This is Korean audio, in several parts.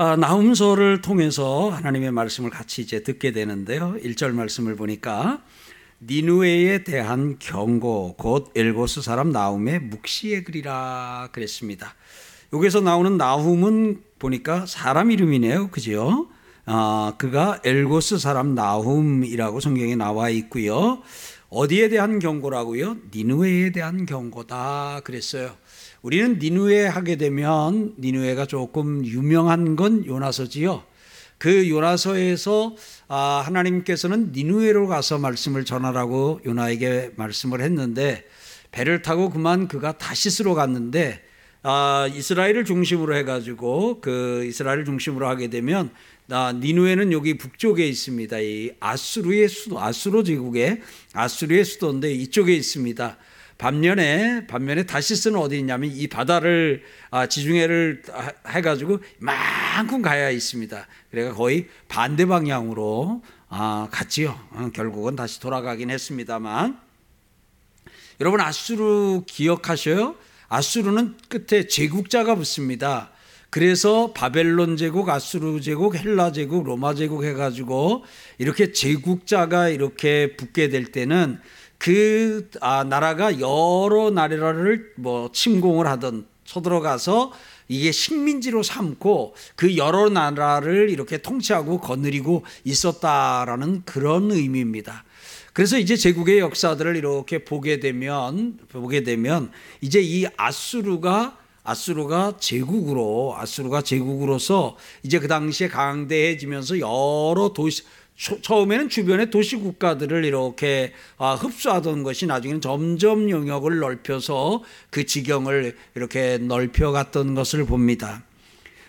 아, 나훔서를 통해서 하나님의 말씀을 같이 이제 듣게 되는데요. 1절 말씀을 보니까 니누에에 대한 경고 곧 엘고스 사람 나훔의 묵시의 글이라 그랬습니다. 여기서 나오는 나훔은 보니까 사람 이름이네요. 그죠? 아, 그가 엘고스 사람 나훔이라고 성경에 나와 있고요. 어디에 대한 경고라고요? 니누에에 대한 경고다 그랬어요. 우리는 니누에 하게 되면 니누에가 조금 유명한 건 요나서지요. 그 요나서에서 아, 하나님께서는 니누에로 가서 말씀을 전하라고 요나에게 말씀을 했는데 배를 타고 그만 그가 다시스로 갔는데 아, 이스라엘을 중심으로 해가지고 그 이스라엘을 중심으로 하게 되면 아, 니누에는 여기 북쪽에 있습니다. 이 아수르의 수도, 아수르 제국의 아수르의 수도인데 이쪽에 있습니다. 반면에 반면에 다시스는 어디 있냐면 이 바다를 아, 지중해를 해가지고 만큼 가야 있습니다. 그래가 거의 반대 방향으로 아, 갔지요. 어, 결국은 다시 돌아가긴 했습니다만 여러분 아수르 기억하셔요? 아수르는 끝에 제국자가 붙습니다. 그래서 바벨론 제국, 아수르 제국, 헬라 제국, 로마 제국 해가지고 이렇게 제국자가 이렇게 붙게 될 때는 그 아, 나라가 여러 나라를 뭐 침공을 하던 쳐들어가서 이게 식민지로 삼고 그 여러 나라를 이렇게 통치하고 거느리고 있었다라는 그런 의미입니다. 그래서 이제 제국의 역사들을 이렇게 보게 되면 보게 되면 이제 이 아수르가 아수르가 제국으로 아수르가 제국으로서 이제 그 당시에 강대해지면서 여러 도시 처음에는 주변의 도시 국가들을 이렇게 아, 흡수하던 것이 나중에는 점점 영역을 넓혀서 그 지경을 이렇게 넓혀갔던 것을 봅니다.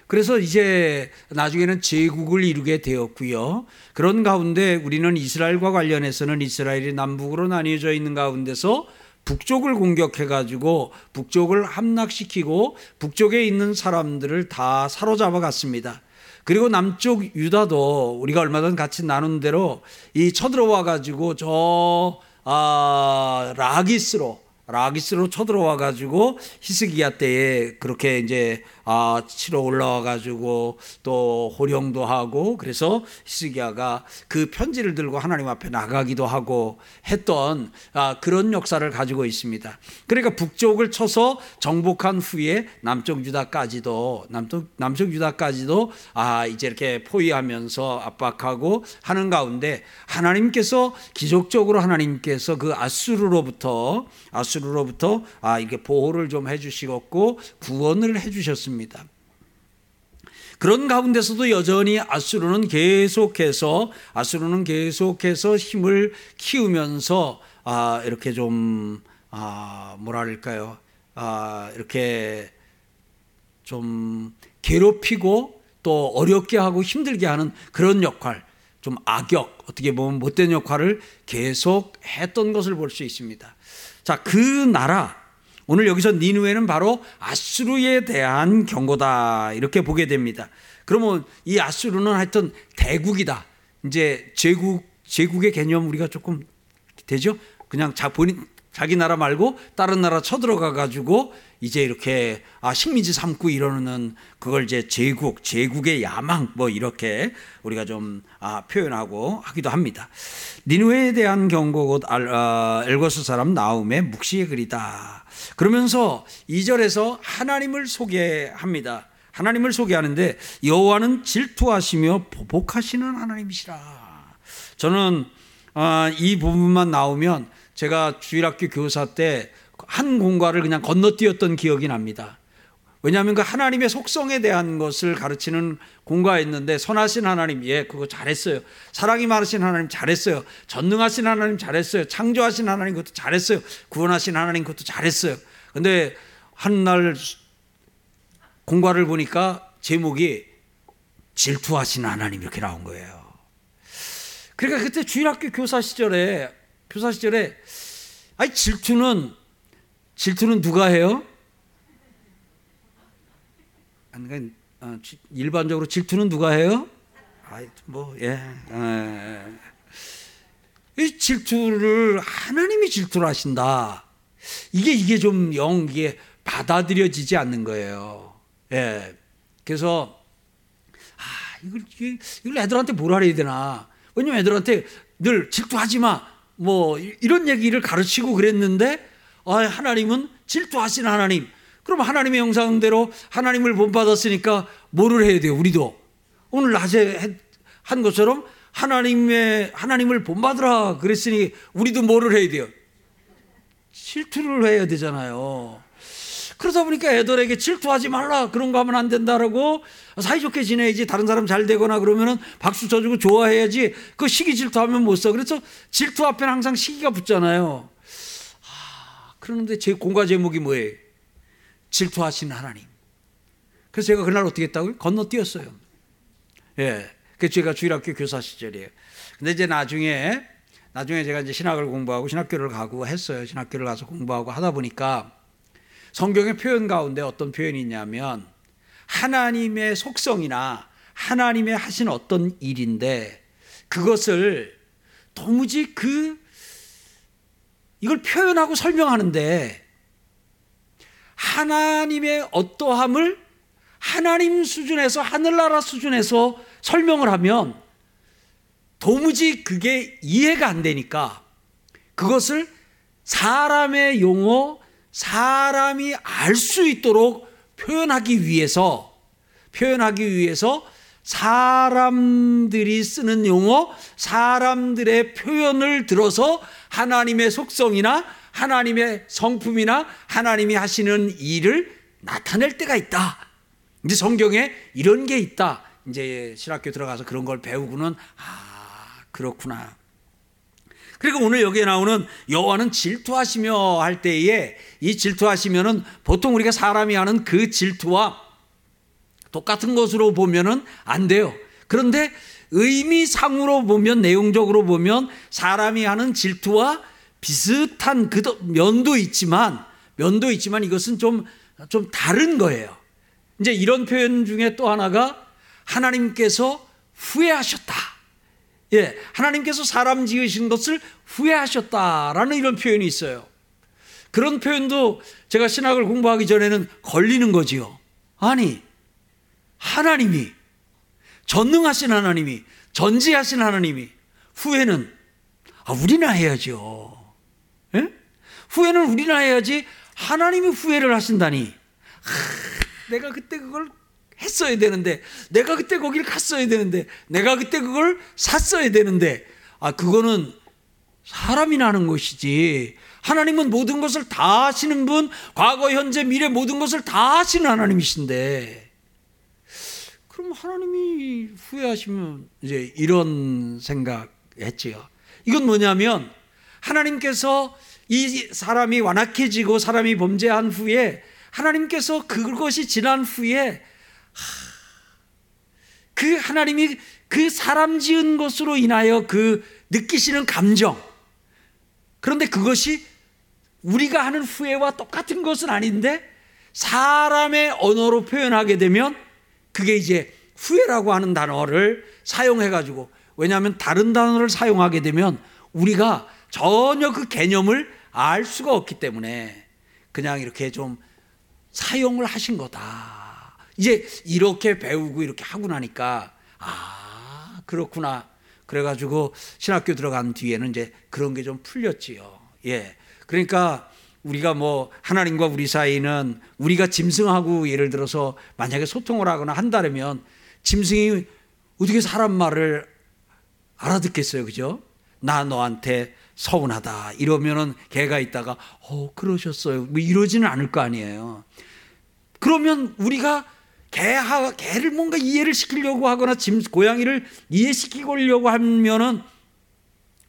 그래서 이제 나중에는 제국을 이루게 되었고요. 그런 가운데 우리는 이스라엘과 관련해서는 이스라엘이 남북으로 나뉘어져 있는 가운데서 북쪽을 공격해 가지고 북쪽을 함락시키고 북쪽에 있는 사람들을 다 사로잡아 갔습니다. 그리고 남쪽 유다도 우리가 얼마 전 같이 나눈 대로 이 쳐들어와 가지고 저 아, 라기스로 라기스로 쳐들어와 가지고 히스기야 때에 그렇게 이제 아, 치러 올라와 가지고 또 호령도 하고 그래서 히스기야가 그 편지를 들고 하나님 앞에 나가기도 하고 했던 아, 그런 역사를 가지고 있습니다. 그러니까 북쪽을 쳐서 정복한 후에 남쪽 유다까지도 남쪽 남쪽 유다까지도 아, 이제 이렇게 포위하면서 압박하고 하는 가운데 하나님께서 기적적으로 하나님께서 그 아수르로부터 아수르로부터 아, 이게 보호를 좀 해 주시고 구원을 해 주셨습니다. 있습니다. 그런 가운데서도 여전히 아수르는 계속해서 아수르는 계속해서 힘을 키우면서 아 이렇게 좀 아, 뭐랄까요? 아, 이렇게 좀 괴롭히고 또 어렵게 하고 힘들게 하는 그런 역할, 좀 악역, 어떻게 보면 못된 역할을 계속 했던 것을 볼 수 있습니다. 자, 그 나라, 오늘 여기서 니누에는 바로 아수르에 대한 경고다 이렇게 보게 됩니다. 그러면 이 아수르는 하여튼 대국이다. 이제 제국 제국의 개념 우리가 조금 되죠? 그냥 자 본인 자기 나라 말고 다른 나라 쳐들어가 가지고 이제 이렇게 아 식민지 삼고 이러는 그걸 이제 제국 제국의 야망 뭐 이렇게 우리가 좀 아, 표현하고 하기도 합니다. 니누에 대한 경고 곧 아, 엘고스 사람 나움의 묵시의 글이다. 그러면서 2절에서 하나님을 소개합니다. 하나님을 소개하는데 여호와는 질투하시며 보복하시는 하나님이시라. 저는 아, 이 부분만 나오면 제가 주일학교 교사 때 한 공과를 그냥 건너뛰었던 기억이 납니다. 왜냐하면 그 하나님의 속성에 대한 것을 가르치는 공과였는데 선하신 하나님 예 그거 잘했어요. 사랑이 많으신 하나님 잘했어요. 전능하신 하나님 잘했어요. 창조하신 하나님 그것도 잘했어요. 구원하신 하나님 그것도 잘했어요. 근데 한 날 공과를 보니까 제목이 질투하신 하나님 이렇게 나온 거예요. 그러니까 그때 주일학교 교사 시절에 교사 시절에 아니 질투는 질투는 누가 해요? 그러니까 일반적으로 질투는 누가 해요? 아이 뭐 예. 이 질투를 하나님이 질투를 하신다. 이게 이게 좀 영 이게 받아들여지지 않는 거예요. 예. 그래서 이걸, 이걸 애들한테 뭐라 해야 되나. 왜냐면 애들한테 늘 질투하지 마. 뭐, 이런 얘기를 가르치고 그랬는데, 아, 하나님은 질투하신 하나님. 그럼 하나님의 영상대로 하나님을 본받았으니까 뭐를 해야 돼요, 우리도? 오늘 낮에 한 것처럼 하나님의, 하나님을 본받으라 그랬으니 우리도 뭐를 해야 돼요? 질투를 해야 되잖아요. 그러다 보니까 애들에게 질투하지 말라 그런 거 하면 안 된다라고 사이좋게 지내야지 다른 사람 잘 되거나 그러면은 박수 쳐주고 좋아해야지 그 시기 질투하면 못 써. 그래서 질투 앞에는 항상 시기가 붙잖아요. 아, 그러는데 제 공과 제목이 뭐예요? 질투하신 하나님. 그래서 제가 그날 어떻게 했다고요? 건너뛰었어요. 예. 그 제가 주일학교 교사 시절이에요. 근데 이제 나중에 나중에 제가 이제 신학을 공부하고 신학교를 가고 했어요. 신학교를 가서 공부하고 하다 보니까 성경의 표현 가운데 어떤 표현이 있냐면 하나님의 속성이나 하나님의 하신 어떤 일인데 그것을 도무지 그 이걸 표현하고 설명하는데 하나님의 어떠함을 하나님 수준에서 하늘나라 수준에서 설명을 하면 도무지 그게 이해가 안 되니까 그것을 사람의 용어, 사람이 알 수 있도록 표현하기 위해서 표현하기 위해서 사람들이 쓰는 용어, 사람들의 표현을 들어서 하나님의 속성이나 하나님의 성품이나 하나님이 하시는 일을 나타낼 때가 있다. 이제 성경에 이런 게 있다. 이제 신학교 들어가서 그런 걸 배우고는 아 그렇구나. 그리고 오늘 여기에 나오는 여호와는 질투하시며 할 때에 이 질투하시면은 보통 우리가 사람이 하는 그 질투와 똑같은 것으로 보면은 안 돼요. 그런데 의미상으로 보면 내용적으로 보면 사람이 하는 질투와 비슷한 그 면도 있지만 면도 있지만 이것은 좀 좀 다른 거예요. 이제 이런 표현 중에 또 하나가 하나님께서 후회하셨다. 예, 하나님께서 사람 지으신 것을 후회하셨다라는 이런 표현이 있어요. 그런 표현도 제가 신학을 공부하기 전에는 걸리는 거지요. 아니, 하나님이, 전능하신 하나님이, 전지하신 하나님이, 후회는, 아, 우리나 해야죠. 예? 후회는 우리나 해야지, 하나님이 후회를 하신다니. 하, 내가 그때 그걸 했어야 되는데, 내가 그때 거기를 갔어야 되는데, 내가 그때 그걸 샀어야 되는데, 아, 그거는 사람이 나는 것이지. 하나님은 모든 것을 다 하시는 분, 과거, 현재, 미래 모든 것을 다 하시는 하나님이신데, 그럼 하나님이 후회하시면 이제 이런 생각 했지요. 이건 뭐냐면, 하나님께서 이 사람이 완악해지고 사람이 범죄한 후에 하나님께서 그것이 지난 후에 그 하나님이 그 사람 지은 것으로 인하여 그 느끼시는 감정. 그런데 그것이 우리가 하는 후회와 똑같은 것은 아닌데 사람의 언어로 표현하게 되면 그게 이제 후회라고 하는 단어를 사용해 가지고 왜냐하면 다른 단어를 사용하게 되면 우리가 전혀 그 개념을 알 수가 없기 때문에 그냥 이렇게 좀 사용을 하신 거다. 이제 이렇게 배우고 이렇게 하고 나니까 아 그렇구나. 그래가지고 신학교 들어간 뒤에는 이제 그런 게 좀 풀렸지요. 예. 그러니까 우리가 뭐 하나님과 우리 사이는 우리가 짐승하고 예를 들어서 만약에 소통을 하거나 한다면 짐승이 어떻게 사람 말을 알아듣겠어요. 그죠? 나 너한테 서운하다. 이러면은 개가 있다가 어, 그러셨어요. 뭐 이러지는 않을 거 아니에요. 그러면 우리가 개하, 개를 뭔가 이해를 시키려고 하거나 짐, 고양이를 이해시키려고 하면은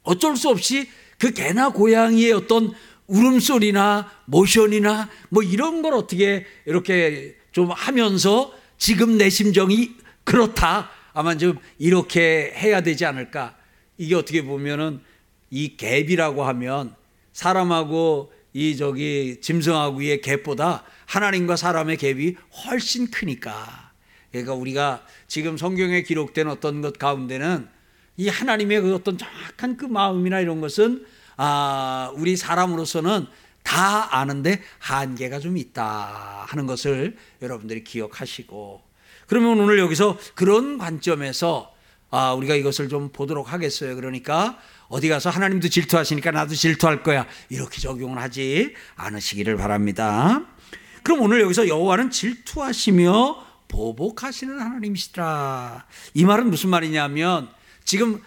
어쩔 수 없이 그 개나 고양이의 어떤 울음소리나 모션이나 뭐 이런 걸 어떻게 이렇게 좀 하면서 지금 내 심정이 그렇다. 아마 좀 이렇게 해야 되지 않을까. 이게 어떻게 보면은 이 갭이라고 하면 사람하고 이 저기 짐승하고의 갭보다 하나님과 사람의 갭이 훨씬 크니까. 그러니까 우리가 지금 성경에 기록된 어떤 것 가운데는 이 하나님의 그 어떤 정확한 그 마음이나 이런 것은 아, 우리 사람으로서는 다 아는데 한계가 좀 있다 하는 것을 여러분들이 기억하시고 그러면 오늘 여기서 그런 관점에서 아, 우리가 이것을 좀 보도록 하겠어요. 그러니까 어디 가서 하나님도 질투하시니까 나도 질투할 거야. 이렇게 적용을 하지 않으시기를 바랍니다. 그럼 오늘 여기서 여호와는 질투하시며 보복하시는 하나님이시더라. 이 말은 무슨 말이냐면 지금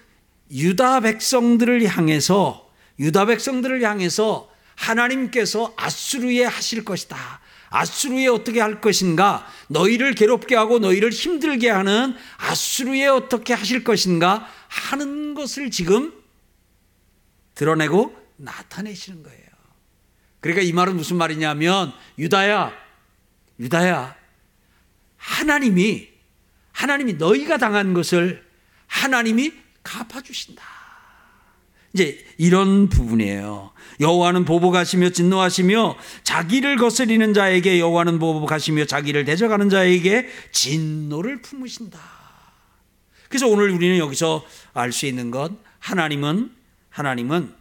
유다 백성들을 향해서 유다 백성들을 향해서 하나님께서 아수르에 하실 것이다. 아수르에 어떻게 할 것인가? 너희를 괴롭게 하고 너희를 힘들게 하는 아수르에 어떻게 하실 것인가? 하는 것을 지금 드러내고 나타내시는 거예요. 그러니까 이 말은 무슨 말이냐면 유다야, 유다야, 하나님이 하나님이 너희가 당한 것을 하나님이 갚아주신다. 이제 이런 부분이에요. 여호와는 보복하시며 진노하시며 자기를 거스리는 자에게 여호와는 보복하시며 자기를 대적하는 자에게 진노를 품으신다. 그래서 오늘 우리는 여기서 알 수 있는 것 하나님은 하나님은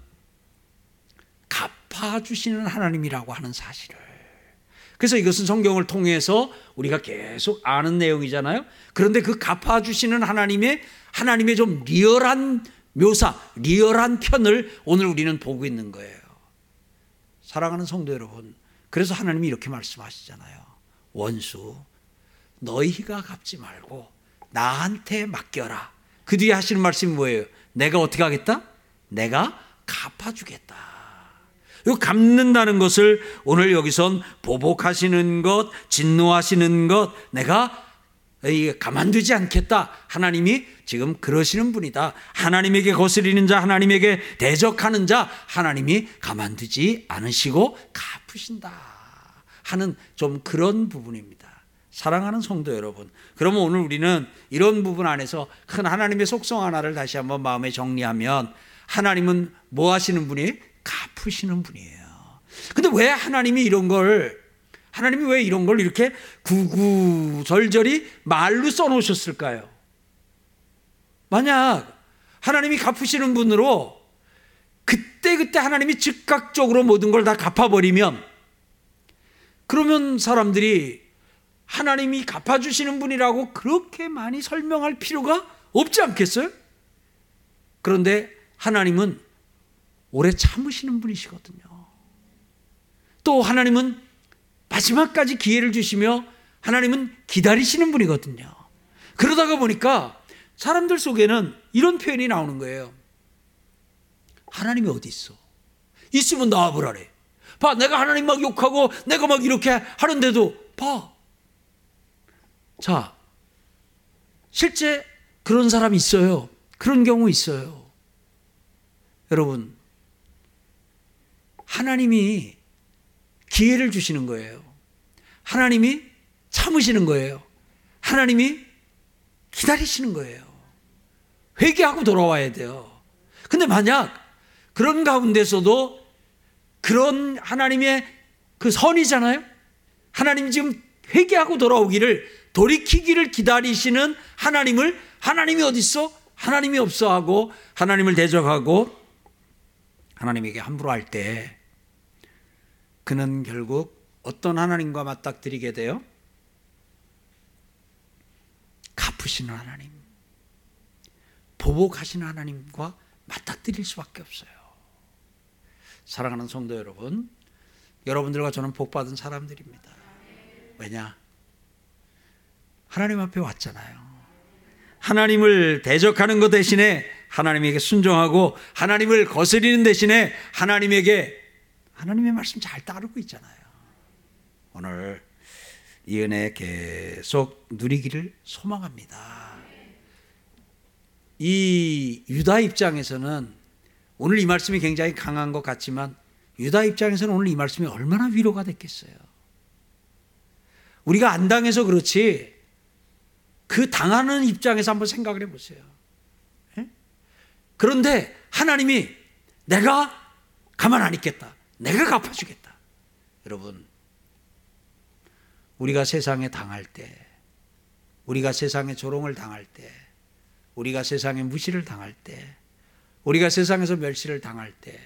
갚아주시는 하나님이라고 하는 사실을. 그래서 이것은 성경을 통해서 우리가 계속 아는 내용이잖아요. 그런데 그 갚아주시는 하나님의, 하나님의 좀 리얼한 묘사, 리얼한 편을 오늘 우리는 보고 있는 거예요. 사랑하는 성도 여러분. 그래서 하나님이 이렇게 말씀하시잖아요. 원수, 너희가 갚지 말고 나한테 맡겨라. 그 뒤에 하시는 말씀이 뭐예요? 내가 어떻게 하겠다? 내가 갚아주겠다. 이 갚는다는 것을 오늘 여기선 보복하시는 것, 진노하시는 것, 내가 가만두지 않겠다. 하나님이 지금 그러시는 분이다. 하나님에게 거스리는 자, 하나님에게 대적하는 자, 하나님이 가만두지 않으시고 갚으신다. 하는 좀 그런 부분입니다. 사랑하는 성도 여러분. 그러면 오늘 우리는 이런 부분 안에서 큰 하나님의 속성 하나를 다시 한번 마음에 정리하면 하나님은 뭐 하시는 분이 갚으시는 분이에요. 근데 왜 하나님이 이런 걸 하나님이 왜 이런 걸 이렇게 구구절절히 말로 써 놓으셨을까요? 만약 하나님이 갚으시는 분으로 그때그때 하나님이 즉각적으로 모든 걸 다 갚아버리면 그러면 사람들이 하나님이 갚아주시는 분이라고 그렇게 많이 설명할 필요가 없지 않겠어요? 그런데 하나님은 오래 참으시는 분이시거든요. 또 하나님은 마지막까지 기회를 주시며 하나님은 기다리시는 분이거든요. 그러다가 보니까 사람들 속에는 이런 표현이 나오는 거예요. 하나님이 어디 있어? 있으면 나와보라래. 봐, 내가 하나님 막 욕하고 내가 막 이렇게 하는데도 봐. 자, 실제 그런 사람 있어요. 그런 경우 있어요. 여러분, 하나님이 기회를 주시는 거예요. 하나님이 참으시는 거예요. 하나님이 기다리시는 거예요. 회개하고 돌아와야 돼요. 근데 만약 그런 가운데서도 그런 하나님의 그 선이잖아요? 하나님 지금 회개하고 돌아오기를 돌이키기를 기다리시는 하나님을 하나님이 어디 있어? 하나님이 없어 하고 하나님을 대적하고 하나님에게 함부로 할 때 그는 결국 어떤 하나님과 맞닥뜨리게 돼요? 갚으시는 하나님, 보복하시는 하나님과 맞닥뜨릴 수밖에 없어요. 사랑하는 성도 여러분, 여러분들과 저는 복받은 사람들입니다. 왜냐? 하나님 앞에 왔잖아요. 하나님을 대적하는 것 대신에 하나님에게 순종하고 하나님을 거스리는 대신에 하나님에게 하나님의 말씀 잘 따르고 있잖아요. 오늘 이 은혜 계속 누리기를 소망합니다. 이 유다 입장에서는 오늘 이 말씀이 굉장히 강한 것 같지만 유다 입장에서는 오늘 이 말씀이 얼마나 위로가 됐겠어요. 우리가 안 당해서 그렇지 그 당하는 입장에서 한번 생각을 해보세요. 예? 그런데 하나님이 내가 가만 안 있겠다. 내가 갚아주겠다. 여러분, 우리가 세상에 당할 때, 우리가 세상에 조롱을 당할 때, 우리가 세상에 무시를 당할 때, 우리가 세상에서 멸시를 당할 때,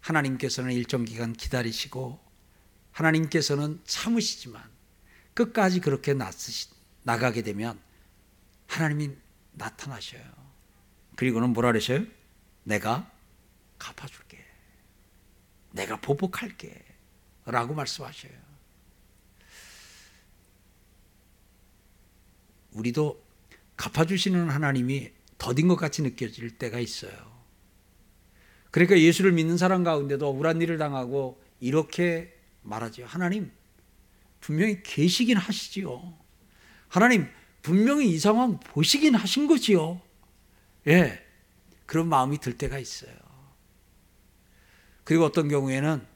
하나님께서는 일정 기간 기다리시고, 하나님께서는 참으시지만, 끝까지 그렇게 나가게 되면 하나님이 나타나셔요. 그리고는 뭐라 그러셔요? 내가 갚아줄게. 내가 보복할게. 라고 말씀하셔요. 우리도 갚아주시는 하나님이 더딘 것 같이 느껴질 때가 있어요. 그러니까 예수를 믿는 사람 가운데도 억울한 일을 당하고 이렇게 말하죠. 하나님, 분명히 계시긴 하시지요. 하나님, 분명히 이 상황 보시긴 하신 거지요. 예. 그런 마음이 들 때가 있어요. 그리고 어떤 경우에는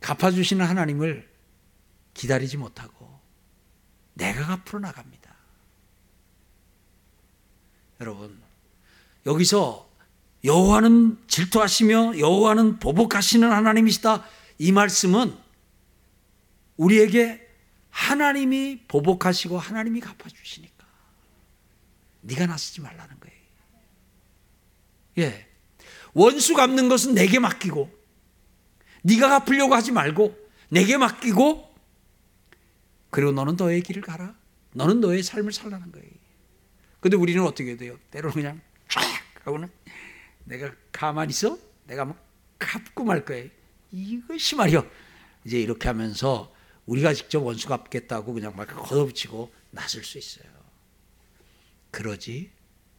갚아주시는 하나님을 기다리지 못하고 내가 갚으러 나갑니다. 여러분, 여기서 여호와는 질투하시며 여호와는 보복하시는 하나님이시다. 이 말씀은 우리에게 하나님이 보복하시고 하나님이 갚아주시니까 네가 나서지 말라는 거예요. 예, 원수 갚는 것은 내게 맡기고 네가 갚으려고 하지 말고 내게 맡기고 그리고 너는 너의 길을 가라. 너는 너의 삶을 살라는 거예요. 근데 우리는 어떻게 돼요? 때로는 그냥 쫙 하고는 내가 가만히 있어? 내가 뭐 갚고 말 거예요. 이것이 말이요. 이제 이렇게 하면서 우리가 직접 원수 갚겠다고 그냥 막 걷어붙이고 나설 수 있어요. 그러지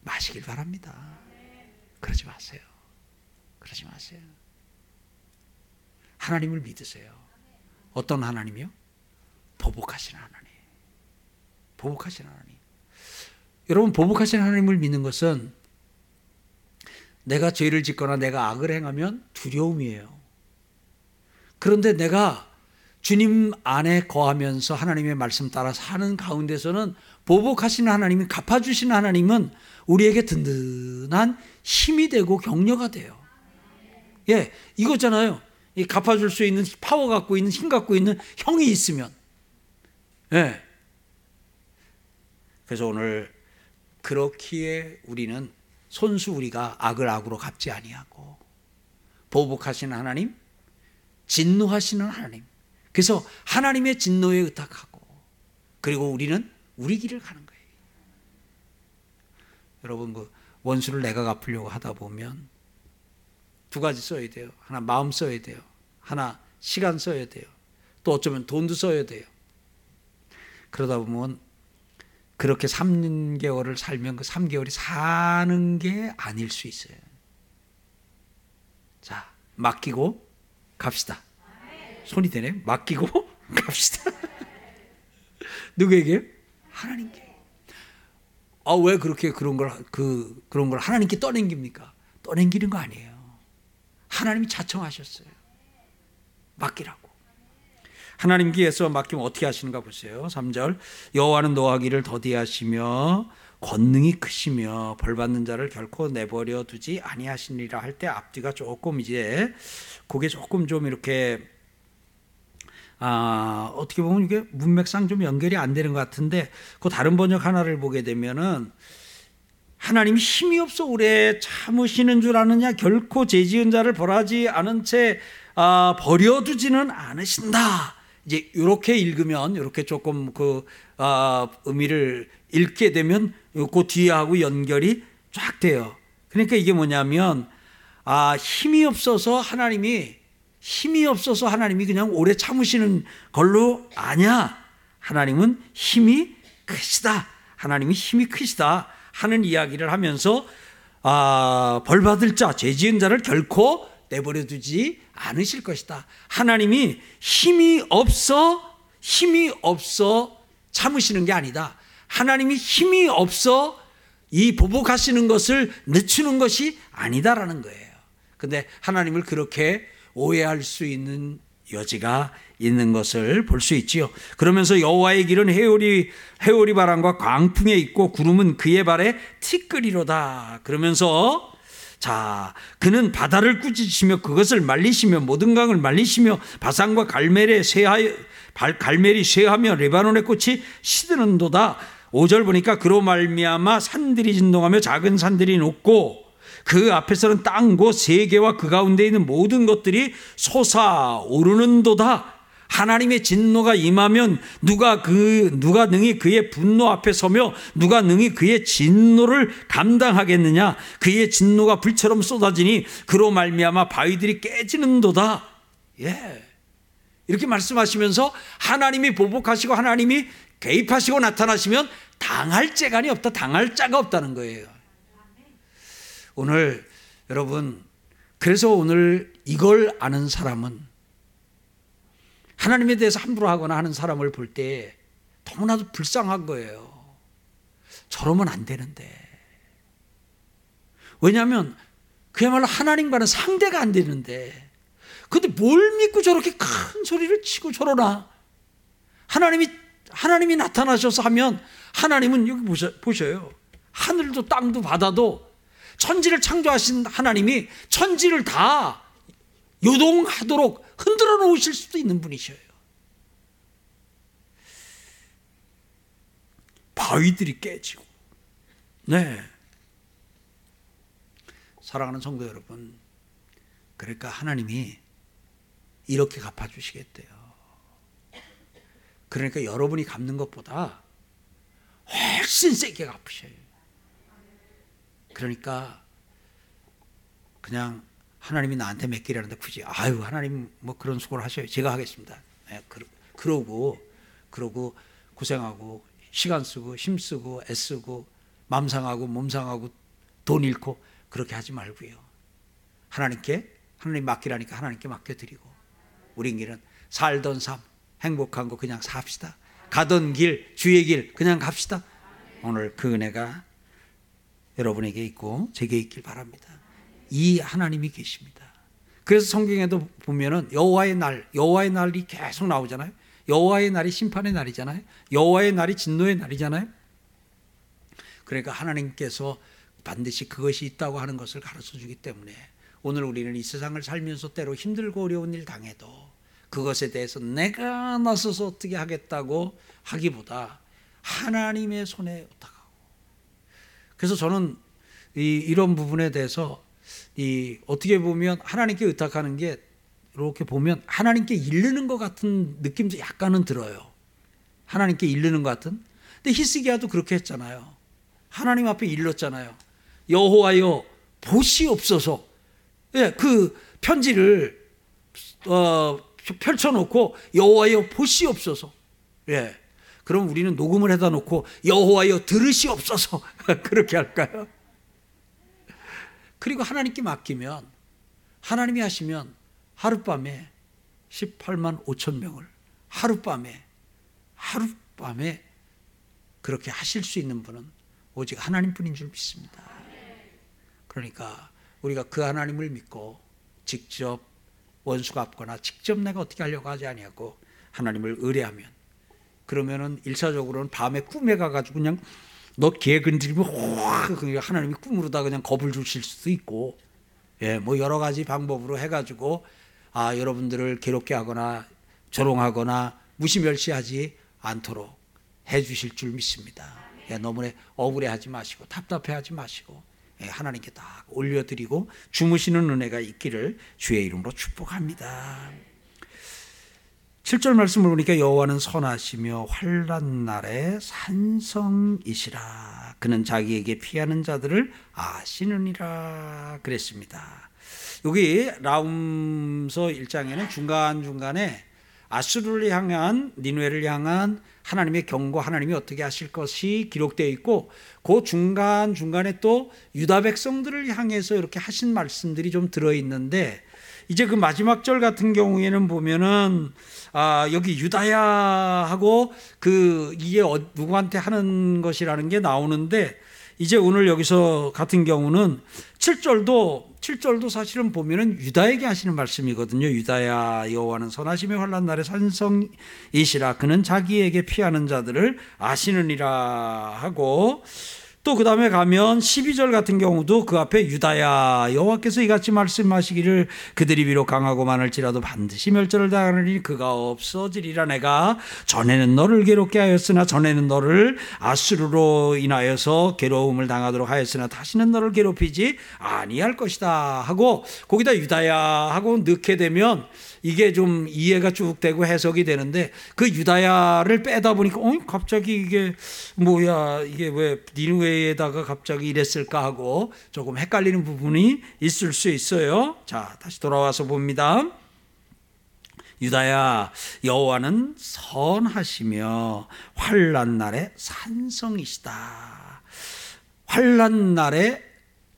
마시길 바랍니다. 그러지 마세요. 그러지 마세요. 하나님을 믿으세요. 어떤 하나님이요? 보복하시는 하나님. 보복하시는 하나님. 여러분, 보복하시는 하나님을 믿는 것은 내가 죄를 짓거나 내가 악을 행하면 두려움이에요. 그런데 내가 주님 안에 거하면서 하나님의 말씀 따라 사는 가운데서는 보복하시는 하나님이 갚아주시는 하나님은 우리에게 든든한 힘이 되고 격려가 돼요. 예, 이거잖아요. 이 갚아줄 수 있는 파워 갖고 있는 힘 갖고 있는 형이 있으면. 예. 그래서 오늘 그렇기에 우리는 손수 우리가 악을 악으로 갚지 아니하고 보복하시는 하나님, 진노하시는 하나님. 그래서 하나님의 진노에 의탁하고 그리고 우리는 우리 길을 가는 거예요. 여러분 그 원수를 내가 갚으려고 하다 보면 두 가지 써야 돼요. 하나 마음 써야 돼요. 하나 시간 써야 돼요. 또 어쩌면 돈도 써야 돼요. 그러다 보면 그렇게 3개월을 살면 그 3개월이 사는 게 아닐 수 있어요. 자, 맡기고 갑시다. 손이 되네. 맡기고 갑시다. 누구에게? 하나님께. 아, 왜 그렇게 그런 걸, 그, 그런 걸 하나님께 떠넘깁니까? 떠넘기는 거 아니에요. 하나님이 자청하셨어요. 맡기라고. 하나님께서 맡기면 어떻게 하시는가 보세요. 3절. 여호와는 노하기를 더디하시며 권능이 크시며 벌 받는 자를 결코 내버려 두지 아니하시니라 할 때 앞뒤가 조금 이제 그게 조금 좀 이렇게 아, 어떻게 보면 이게 문맥상 좀 연결이 안 되는 것 같은데 그 다른 번역 하나를 보게 되면은 하나님이 힘이 없어 오래 참으시는 줄 아느냐 결코 죄지은 자를 벌하지 않은 채 아, 버려두지는 않으신다. 이제 이렇게 읽으면 이렇게 조금 그 아, 의미를 읽게 되면 그 뒤하고 연결이 쫙 돼요. 그러니까 이게 뭐냐면 아, 힘이 없어서 하나님이 힘이 없어서 하나님이 그냥 오래 참으시는 걸로 아냐. 하나님은 힘이 크시다. 하나님이 힘이 크시다. 하는 이야기를 하면서 아, 벌 받을 자, 죄 지은 자를 결코 내버려 두지 않으실 것이다. 하나님이 힘이 없어 힘이 없어 참으시는 게 아니다. 하나님이 힘이 없어 이 보복하시는 것을 늦추는 것이 아니다라는 거예요. 근데 하나님을 그렇게 오해할 수 있는 여지가 있는 것을 볼 수 있지요. 그러면서 여호와의 길은 해오리 해오리 바람과 광풍에 있고 구름은 그의 발에 티끌이로다. 그러면서 자, 그는 바다를 꾸짖으시며 그것을 말리시며 모든 강을 말리시며 바산과 갈멜에 쇠하여 갈멜이 쇠하며 레바논의 꽃이 시드는도다. 5절 보니까 그로 말미암아 산들이 진동하며 작은 산들이 녹고 그 앞에서는 땅과 세계와 그 가운데 있는 모든 것들이 솟아오르는도다. 하나님의 진노가 임하면 누가 그 누가 능히 그의 분노 앞에 서며 누가 능히 그의 진노를 감당하겠느냐 그의 진노가 불처럼 쏟아지니 그로 말미암아 바위들이 깨지는도다. 예. 이렇게 말씀하시면서 하나님이 보복하시고 하나님이 개입하시고 나타나시면 당할 재간이 없다. 당할 자가 없다는 거예요. 오늘 여러분 그래서 오늘 이걸 아는 사람은 하나님에 대해서 함부로 하거나 하는 사람을 볼 때 너무나도 불쌍한 거예요. 저러면 안 되는데. 왜냐하면 그야말로 하나님과는 상대가 안 되는데. 근데 뭘 믿고 저렇게 큰 소리를 치고 저러나? 하나님이, 하나님이 나타나셔서 하면 하나님은 여기 보셔, 보셔요. 하늘도 땅도 바다도 천지를 창조하신 하나님이 천지를 다 요동하도록 흔들어 놓으실 수도 있는 분이셔요. 바위들이 깨지고, 네. 사랑하는 성도 여러분, 그러니까 하나님이 이렇게 갚아주시겠대요. 그러니까 여러분이 갚는 것보다 훨씬 세게 갚으셔요. 그러니까 그냥 하나님이 나한테 맡기라는데 굳이 아유 하나님 뭐 그런 수고를 하셔요. 제가 하겠습니다. 네, 그러, 그러 고 그러고 고생하고 시간 쓰고 힘 쓰고 애쓰고 맘 상하고 몸 상하고 돈 잃고 그렇게 하지 말고요. 하나님께 하나님 맡기라니까 하나님께 맡겨드리고 우린 길은 살던 삶 행복한 거 그냥 삽시다. 가던 길 주의 길 그냥 갑시다. 오늘 그 은혜가 여러분에게 있고 제게 있길 바랍니다. 이 하나님이 계십니다. 그래서 성경에도 보면은 여호와의 날, 여호와의 날이 계속 나오잖아요. 여호와의 날이 심판의 날이잖아요. 여호와의 날이 진노의 날이잖아요. 그러니까 하나님께서 반드시 그것이 있다고 하는 것을 가르쳐 주기 때문에 오늘 우리는 이 세상을 살면서 때로 힘들고 어려운 일 당해도 그것에 대해서 내가 나서서 어떻게 하겠다고 하기보다 하나님의 손에 그래서 저는 이, 이런 부분에 대해서 이 어떻게 보면 하나님께 의탁하는 게 이렇게 보면 하나님께 이르는 것 같은 느낌도 약간은 들어요. 하나님께 이르는 것 같은. 근데 히스기야도 그렇게 했잖아요. 하나님 앞에 일렀잖아요. 여호와여 보시옵소서. 예, 그 편지를 어, 펼쳐놓고 여호와여 보시옵소서. 예. 그럼 우리는 녹음을 해다 놓고 여호와여 들으시옵소서 그렇게 할까요? 그리고 하나님께 맡기면 하나님이 하시면 하룻밤에 18만 5천 명을 하룻밤에 하룻밤에 그렇게 하실 수 있는 분은 오직 하나님뿐인 줄 믿습니다. 그러니까 우리가 그 하나님을 믿고 직접 원수 갚거나 직접 내가 어떻게 하려고 하지 아니하고 하나님을 의뢰하면 그러면은 일차적으로는 밤에 꿈에 가가지고 그냥 너개 건드리면 확 하나님이 꿈으로다 그냥 겁을 주실 수도 있고 예, 뭐 여러 가지 방법으로 해가지고 아 여러분들을 괴롭게 하거나 조롱하거나 무시멸시하지 않도록 해주실 줄 믿습니다. 예, 너무 억울해하지 마시고 답답해하지 마시고 예, 하나님께 딱 올려드리고 주무시는 은혜가 있기를 주의 이름으로 축복합니다. 7절 말씀을 보니까 여호와는 선하시며 환란 날에 산성이시라 그는 자기에게 피하는 자들을 아시느니라 그랬습니다. 여기 라움서 1장에는 중간중간에 아수르를 향한 니누에를 향한 하나님의 경고 하나님이 어떻게 하실 것이 기록되어 있고 그 중간 중간에 또 유다 백성들을 향해서 이렇게 하신 말씀들이 좀 들어 있는데 이제 그 마지막 절 같은 경우에는 보면은 아, 여기 유다야하고 그 이게 어, 누구한테 하는 것이라는 게 나오는데 이제 오늘 여기서 같은 경우는 7절도 7절도 사실은 보면은 유다에게 하시는 말씀이거든요. 유다야 여호와는 선하심의 환란 날에 산성이시라 그는 자기에게 피하는 자들을 아시느니라 하고 또 그 다음에 가면 12절 같은 경우도 그 앞에 유다야 여호와께서 이같이 말씀하시기를 그들이 비록 강하고 많을지라도 반드시 멸절을 당하느니 그가 없어지리라. 내가 전에는 너를 괴롭게 하였으나 전에는 너를 아수르로 인하여서 괴로움을 당하도록 하였으나 다시는 너를 괴롭히지 아니할 것이다 하고 거기다 유다야 하고 넣게 되면 이게 좀 이해가 쭉 되고 해석이 되는데 그 유다야를 빼다 보니까 어 갑자기 이게 뭐야 이게 왜 니누웨에다가 갑자기 이랬을까 하고 조금 헷갈리는 부분이 있을 수 있어요. 자 다시 돌아와서 봅니다. 유다야 여호와는 선하시며 환란 날에 산성이시다. 환란 날에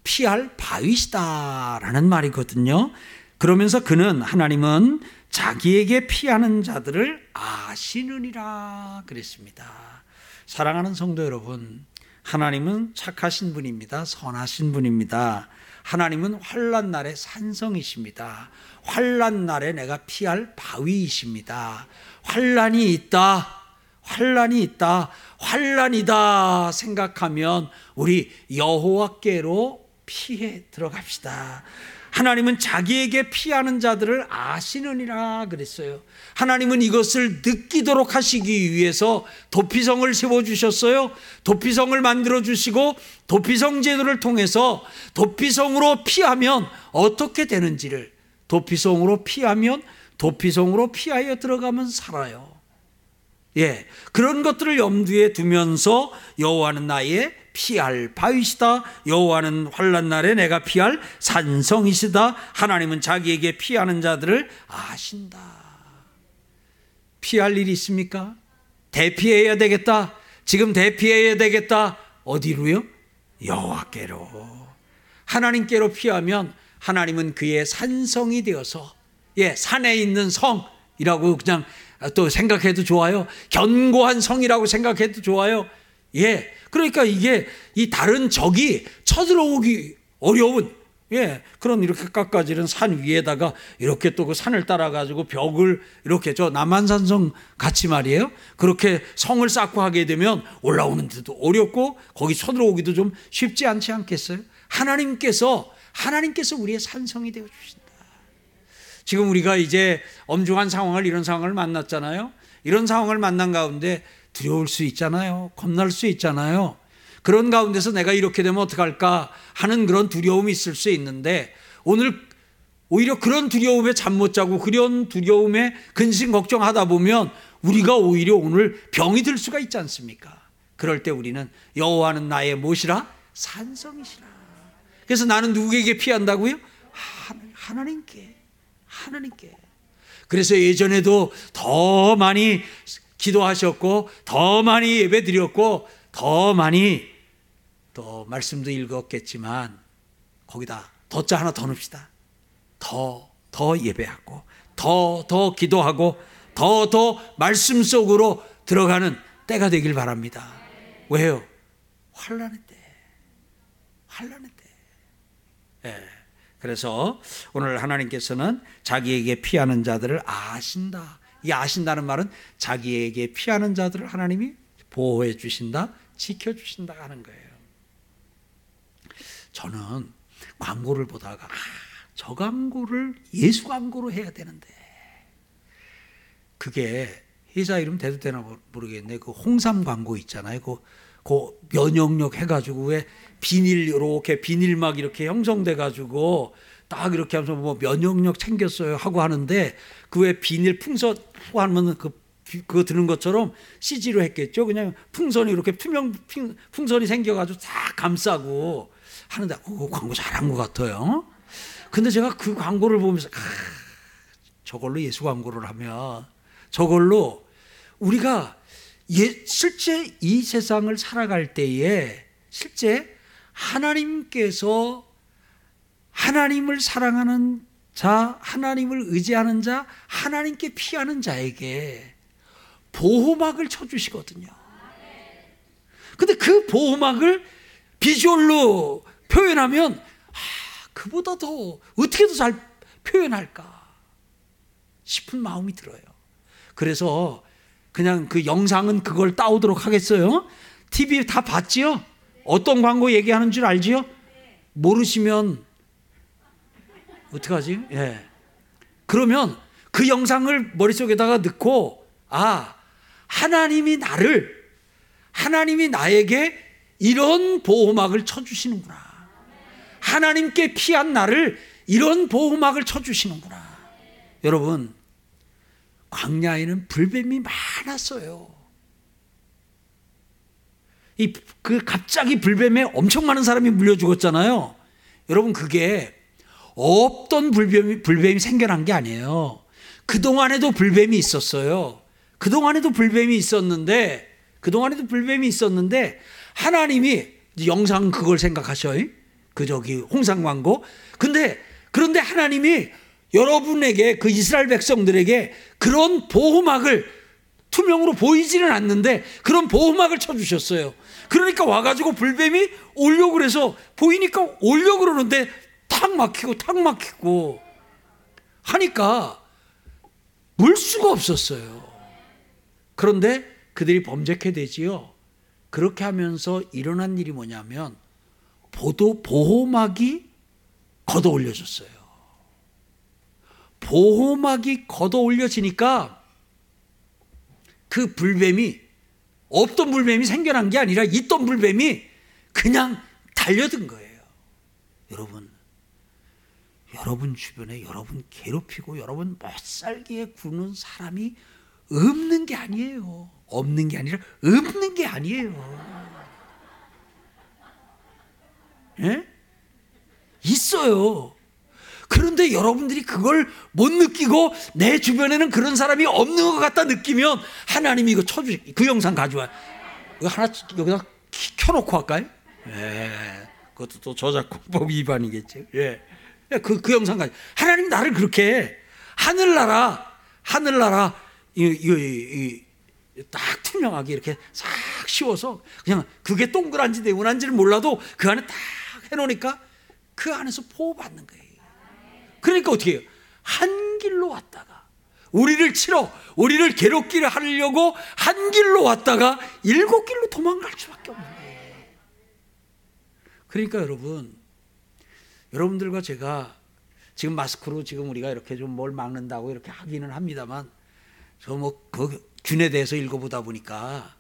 피할 바위시다라는 말이거든요. 그러면서 그는 하나님은 자기에게 피하는 자들을 아시느니라 그랬습니다. 사랑하는 성도 여러분, 하나님은 착하신 분입니다. 선하신 분입니다. 하나님은 환란 날에 산성이십니다. 환란 날에 내가 피할 바위이십니다. 환란이 있다. 환란이 있다. 환란이다 생각하면 우리 여호와께로 피해 들어갑시다. 하나님은 자기에게 피하는 자들을 아시느니라 그랬어요. 하나님은 이것을 느끼도록 하시기 위해서 도피성을 세워 주셨어요. 도피성을 만들어 주시고 도피성 제도를 통해서 도피성으로 피하면 어떻게 되는지를 도피성으로 피하면 도피성으로 피하여 들어가면 살아요. 예. 그런 것들을 염두에 두면서 여호와는 나의 피할 바위시다. 여호와는 환란 날에 내가 피할 산성이시다. 하나님은 자기에게 피하는 자들을 아신다. 피할 일이 있습니까? 대피해야 되겠다. 지금 대피해야 되겠다. 어디로요? 여호와께로. 하나님께로 피하면 하나님은 그의 산성이 되어서 예, 산에 있는 성이라고 그냥 또 생각해도 좋아요. 견고한 성이라고 생각해도 좋아요. 예. 그러니까 이게 이 다른 적이 쳐들어오기 어려운 예, 그런 이렇게 깎아지른 산 위에다가 이렇게 또 그 산을 따라가지고 벽을 이렇게 저 남한산성 같이 말이에요. 그렇게 성을 쌓고 하게 되면 올라오는 데도 어렵고 거기 쳐들어오기도 좀 쉽지 않지 않겠어요? 하나님께서, 하나님께서 우리의 산성이 되어 주신다. 지금 우리가 이제 엄중한 상황을 이런 상황을 만났잖아요. 이런 상황을 만난 가운데 두려울 수 있잖아요. 겁날 수 있잖아요. 그런 가운데서 내가 이렇게 되면 어떡할까 하는 그런 두려움이 있을 수 있는데 오늘 오히려 그런 두려움에 잠 못 자고 그런 두려움에 근심 걱정하다 보면 우리가 오히려 오늘 병이 들 수가 있지 않습니까? 그럴 때 우리는 여호와는 나의 무엇이라 산성이시라. 그래서 나는 누구에게 피한다고요? 하나님께. 하나님께. 그래서 예전에도 더 많이 기도하셨고 더 많이 예배 드렸고 더 많이 또 말씀도 읽었겠지만 거기다 덧자 하나 더 넣읍시다. 더, 더 예배하고 더, 더 기도하고 더, 더 말씀 속으로 들어가는 때가 되길 바랍니다. 왜요? 환란의 때. 환란의 때. 예. 그래서 오늘 하나님께서는 자기에게 피하는 자들을 아신다. 이 아신다는 말은 자기에게 피하는 자들을 하나님이 보호해 주신다, 지켜 주신다 하는 거예요. 저는 광고를 보다가 아, 저 광고를 예수 광고로 해야 되는데 그게 회사 이름 대도 되나 모르겠네. 그 홍삼 광고 있잖아요. 그, 그 면역력 해가지고 왜 비닐 이렇게 비닐 막 이렇게 형성돼 가지고 딱 이렇게 하면서 뭐 면역력 챙겼어요 하고 하는데 그 외 비닐 풍선 하면 그 그거 드는 것처럼 CG로 했겠죠. 그냥 풍선이 이렇게 투명 풍선이 생겨가지고 다 감싸고 하는데 그 광고 잘한 것 같아요. 근데 제가 그 광고를 보면서 아, 저걸로 예수 광고를 하면 저걸로 우리가 예, 실제 이 세상을 살아갈 때에 실제 하나님께서 하나님을 사랑하는 자, 하나님을 의지하는 자, 하나님께 피하는 자에게 보호막을 쳐주시거든요. 근데 그 보호막을 비주얼로 표현하면, 아, 그보다 더, 어떻게 더 잘 표현할까 싶은 마음이 들어요. 그래서 그냥 그 영상은 그걸 따오도록 하겠어요. TV 다 봤지요? 어떤 광고 얘기하는 줄 알지요? 모르시면 어떡하지? 예. 그러면 그 영상을 머릿속에다가 넣고 아, 하나님이 나를 하나님이 나에게 이런 보호막을 쳐 주시는구나. 하나님께 피한 나를 이런 보호막을 쳐 주시는구나. 여러분, 광야에는 불뱀이 많았어요. 이 그 갑자기 불뱀에 엄청 많은 사람이 물려 죽었잖아요. 여러분 그게 없던 불뱀이 불뱀이 생겨난 게 아니에요. 그 동안에도 불뱀이 있었어요. 그 동안에도 불뱀이 있었는데 그 동안에도 불뱀이 있었는데 하나님이 영상 그걸 생각하셔요. 그 저기 홍상 광고. 근데 그런데 하나님이 여러분에게 그 이스라엘 백성들에게 그런 보호막을 투명으로 보이지는 않는데 그런 보호막을 쳐주셨어요. 그러니까 와가지고 불뱀이 오려고 그래서 보이니까 오려고 그러는데 탁 막히고 탁 막히고 하니까 물 수가 없었어요. 그런데 그들이 범죄케 되지요. 그렇게 하면서 일어난 일이 뭐냐면 보도 보호막이 걷어 올려졌어요. 보호막이 걷어 올려지니까 그 불뱀이 없던 불뱀이 생겨난 게 아니라 있던 불뱀이 그냥 달려든 거예요. 여러분, 여러분 주변에 여러분 괴롭히고 여러분 못 살게 구는 사람이 없는 게 아니에요. 없는 게 아니라 없는 게 아니에요. 예? 있어요. 그런데 여러분들이 그걸 못 느끼고 내 주변에는 그런 사람이 없는 것 같다 느끼면 하나님이 이거 쳐주 그 영상 가져와. 이거 하나 여기다 켜놓고 할까요? 예. 그것도 또 저작권법 위반이겠죠. 예. 그, 그 영상 가져. 하나님 나를 그렇게 하늘나라, 하늘나라, 이, 이, 이, 딱 투명하게 이렇게 싹 씌워서 그냥 그게 동그란지 네모난지를 몰라도 그 안에 딱 해놓으니까 그 안에서 보호받는 거예요. 그러니까 어떻게 해요? 한 길로 왔다가 우리를 치러 우리를 괴롭기를 하려고 한 길로 왔다가 일곱 길로 도망갈 수밖에 없는 거예요. 그러니까 여러분 여러분들과 제가 지금 마스크로 지금 우리가 이렇게 좀 뭘 막는다고 이렇게 하기는 합니다만 저 뭐 그 균에 대해서 읽어보다 보니까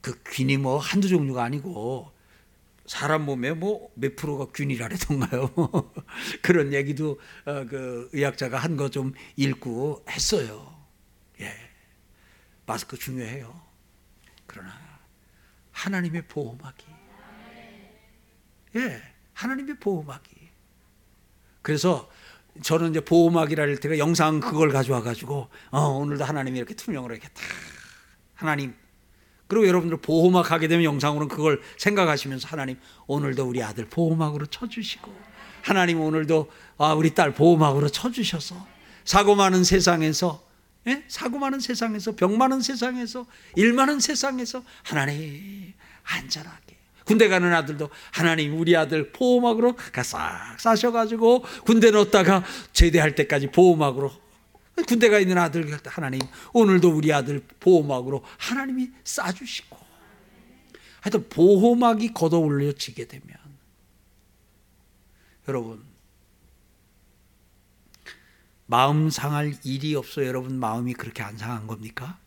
그 균이 뭐 한두 종류가 아니고 사람 몸에 뭐 몇 프로가 균이라던가요. 그런 얘기도 어, 그 의학자가 한 거 좀 읽고 했어요. 예. 마스크 중요해요. 그러나 하나님의 보호막이 예, 하나님의 보호막이 그래서 저는 이제 보호막이라 할 때가 영상 그걸 가져와 가지고 어, 오늘도 하나님이 이렇게 투명으로 이렇게 다 하나님 그리고 여러분들 보호막 하게 되면 영상으로는 그걸 생각하시면서 하나님 오늘도 우리 아들 보호막으로 쳐주시고 하나님 오늘도 아, 우리 딸 보호막으로 쳐주셔서 사고 많은 세상에서 예? 사고 많은 세상에서 병 많은 세상에서 일 많은 세상에서 하나님 안전하게 군대 가는 아들도 하나님 우리 아들 보호막으로 싹 싸셔가지고 군대 넣었다가 제대할 때까지 보호막으로 군대가 있는 아들 하나님 오늘도 우리 아들 보호막으로 하나님이 싸주시고 하여튼 보호막이 걷어 올려지게 되면 여러분 마음 상할 일이 없어 여러분 마음이 그렇게 안 상한 겁니까?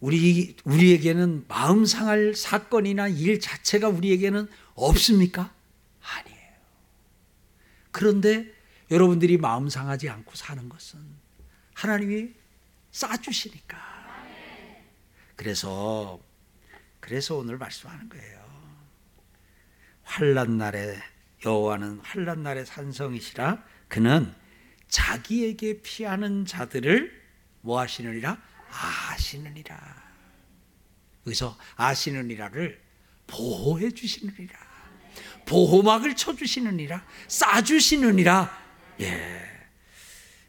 우리 우리에게는 마음 상할 사건이나 일 자체가 우리에게는 없습니까? 아니에요. 그런데 여러분들이 마음 상하지 않고 사는 것은 하나님이 싸주시니까. 그래서 그래서 오늘 말씀하는 거예요. 환란 날에 여호와는 환란 날에 산성이시라 그는 자기에게 피하는 자들을 뭐 하시느니라 아시느니라. 여기서 아시느니라를 보호해 주시느니라. 보호막을 쳐 주시느니라. 싸 주시느니라. 예.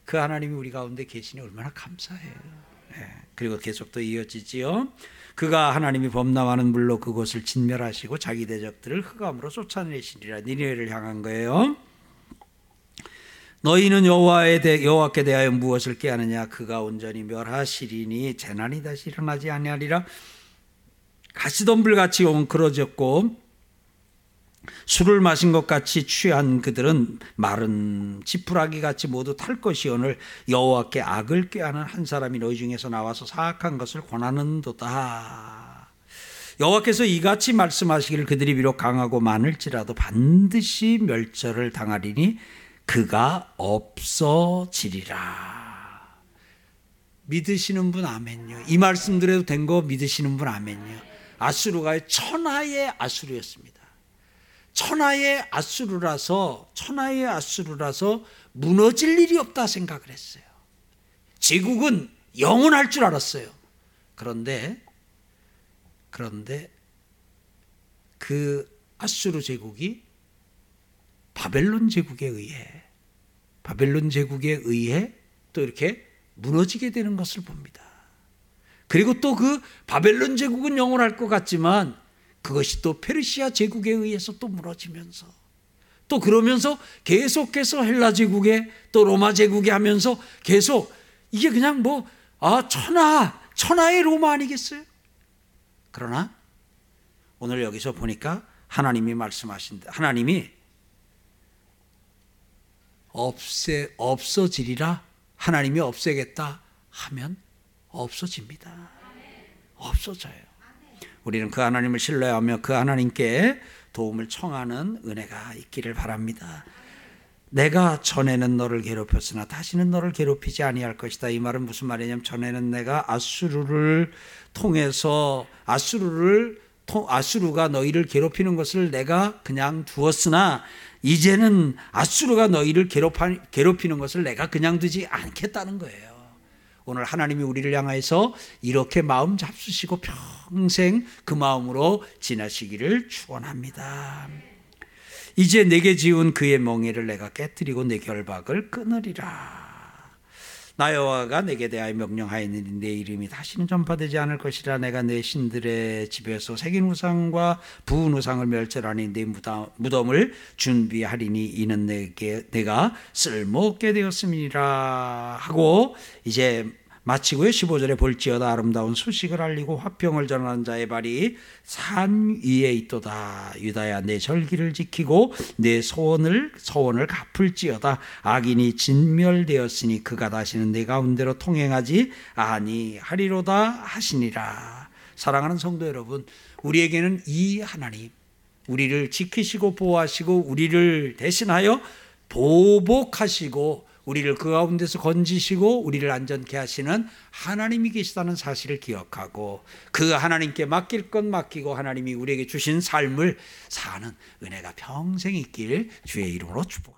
그 하나님이 우리 가운데 계시니 얼마나 감사해요. 예. 그리고 계속 또 이어지지요. 그가 하나님이 범람하는 물로 그곳을 진멸하시고 자기 대적들을 흑암으로 쫓아내시리라. 니네를 향한 거예요. 너희는 여호와에 대 여호와께 대하여 무엇을 깨하느냐 그가 온전히 멸하시리니 재난이 다시 일어나지 아니하리라 가시덤불 같이 엉클어졌고 술을 마신 것 같이 취한 그들은 마른 지푸라기 같이 모두 탈 것이오늘 여호와께 악을 꾀하는 한 사람이 너희 중에서 나와서 사악한 것을 권하는도다. 여호와께서 이같이 말씀하시기를 그들이 비록 강하고 많을지라도 반드시 멸절을 당하리니 그가 없어지리라. 믿으시는 분 아멘요. 이 말씀드려도 된 거 믿으시는 분 아멘요. 아수르가 천하의 아수르였습니다. 천하의 아수르라서 천하의 아수르라서 무너질 일이 없다 생각을 했어요. 제국은 영원할 줄 알았어요. 그런데 그런데 그 아수르 제국이 바벨론 제국에 의해 바벨론 제국에 의해 또 이렇게 무너지게 되는 것을 봅니다. 그리고 또 그 바벨론 제국은 영원할 것 같지만 그것이 또 페르시아 제국에 의해서 또 무너지면서 또 그러면서 계속해서 헬라 제국에 또 로마 제국에 하면서 계속 이게 그냥 뭐 아 천하 천하의 로마 아니겠어요? 그러나 오늘 여기서 보니까 하나님이 말씀하신다. 하나님이 없애 없어지리라 하나님이 없애겠다 하면 없어집니다. 없어져요. 우리는 그 하나님을 신뢰하며 그 하나님께 도움을 청하는 은혜가 있기를 바랍니다. 내가 전에는 너를 괴롭혔으나 다시는 너를 괴롭히지 아니할 것이다. 이 말은 무슨 말이냐면 전에는 내가 아수르를 통해서 아수르를 아수르가 너희를 괴롭히는 것을 내가 그냥 두었으나 이제는 아수르가 너희를 괴롭히는 것을 내가 그냥 두지 않겠다는 거예요. 오늘 하나님이 우리를 향해서 이렇게 마음 잡수시고 평생 그 마음으로 지나시기를 축원합니다. 이제 내게 지은 그의 멍에를 내가 깨뜨리고 내 결박을 끊으리라. 나 여호와가 내게 대하여 명령하였느니? 내 이름이 다시는 전파되지 않을 것이라 내가 내 신들의 집에서 새긴 우상과 부은 우상을 멸절하니 내 무덤을 준비하리니 이는 내게 내가 쓸모없게 되었음이라 하고 이제 마치고요. 15절에 볼지어다 아름다운 소식을 알리고 화평을 전하는 자의 발이 산 위에 있도다. 유다야 내 절기를 지키고 내 소원을 소원을 갚을지어다. 악인이 진멸되었으니 그가 다시는 내 가운데로 통행하지 아니하리로다 하시니라. 사랑하는 성도 여러분 우리에게는 이 하나님 우리를 지키시고 보호하시고 우리를 대신하여 보복하시고 우리를 그 가운데서 건지시고 우리를 안전케 하시는 하나님이 계시다는 사실을 기억하고 그 하나님께 맡길 것 맡기고 하나님이 우리에게 주신 삶을 사는 은혜가 평생 있길 주의 이름으로 축복합니다.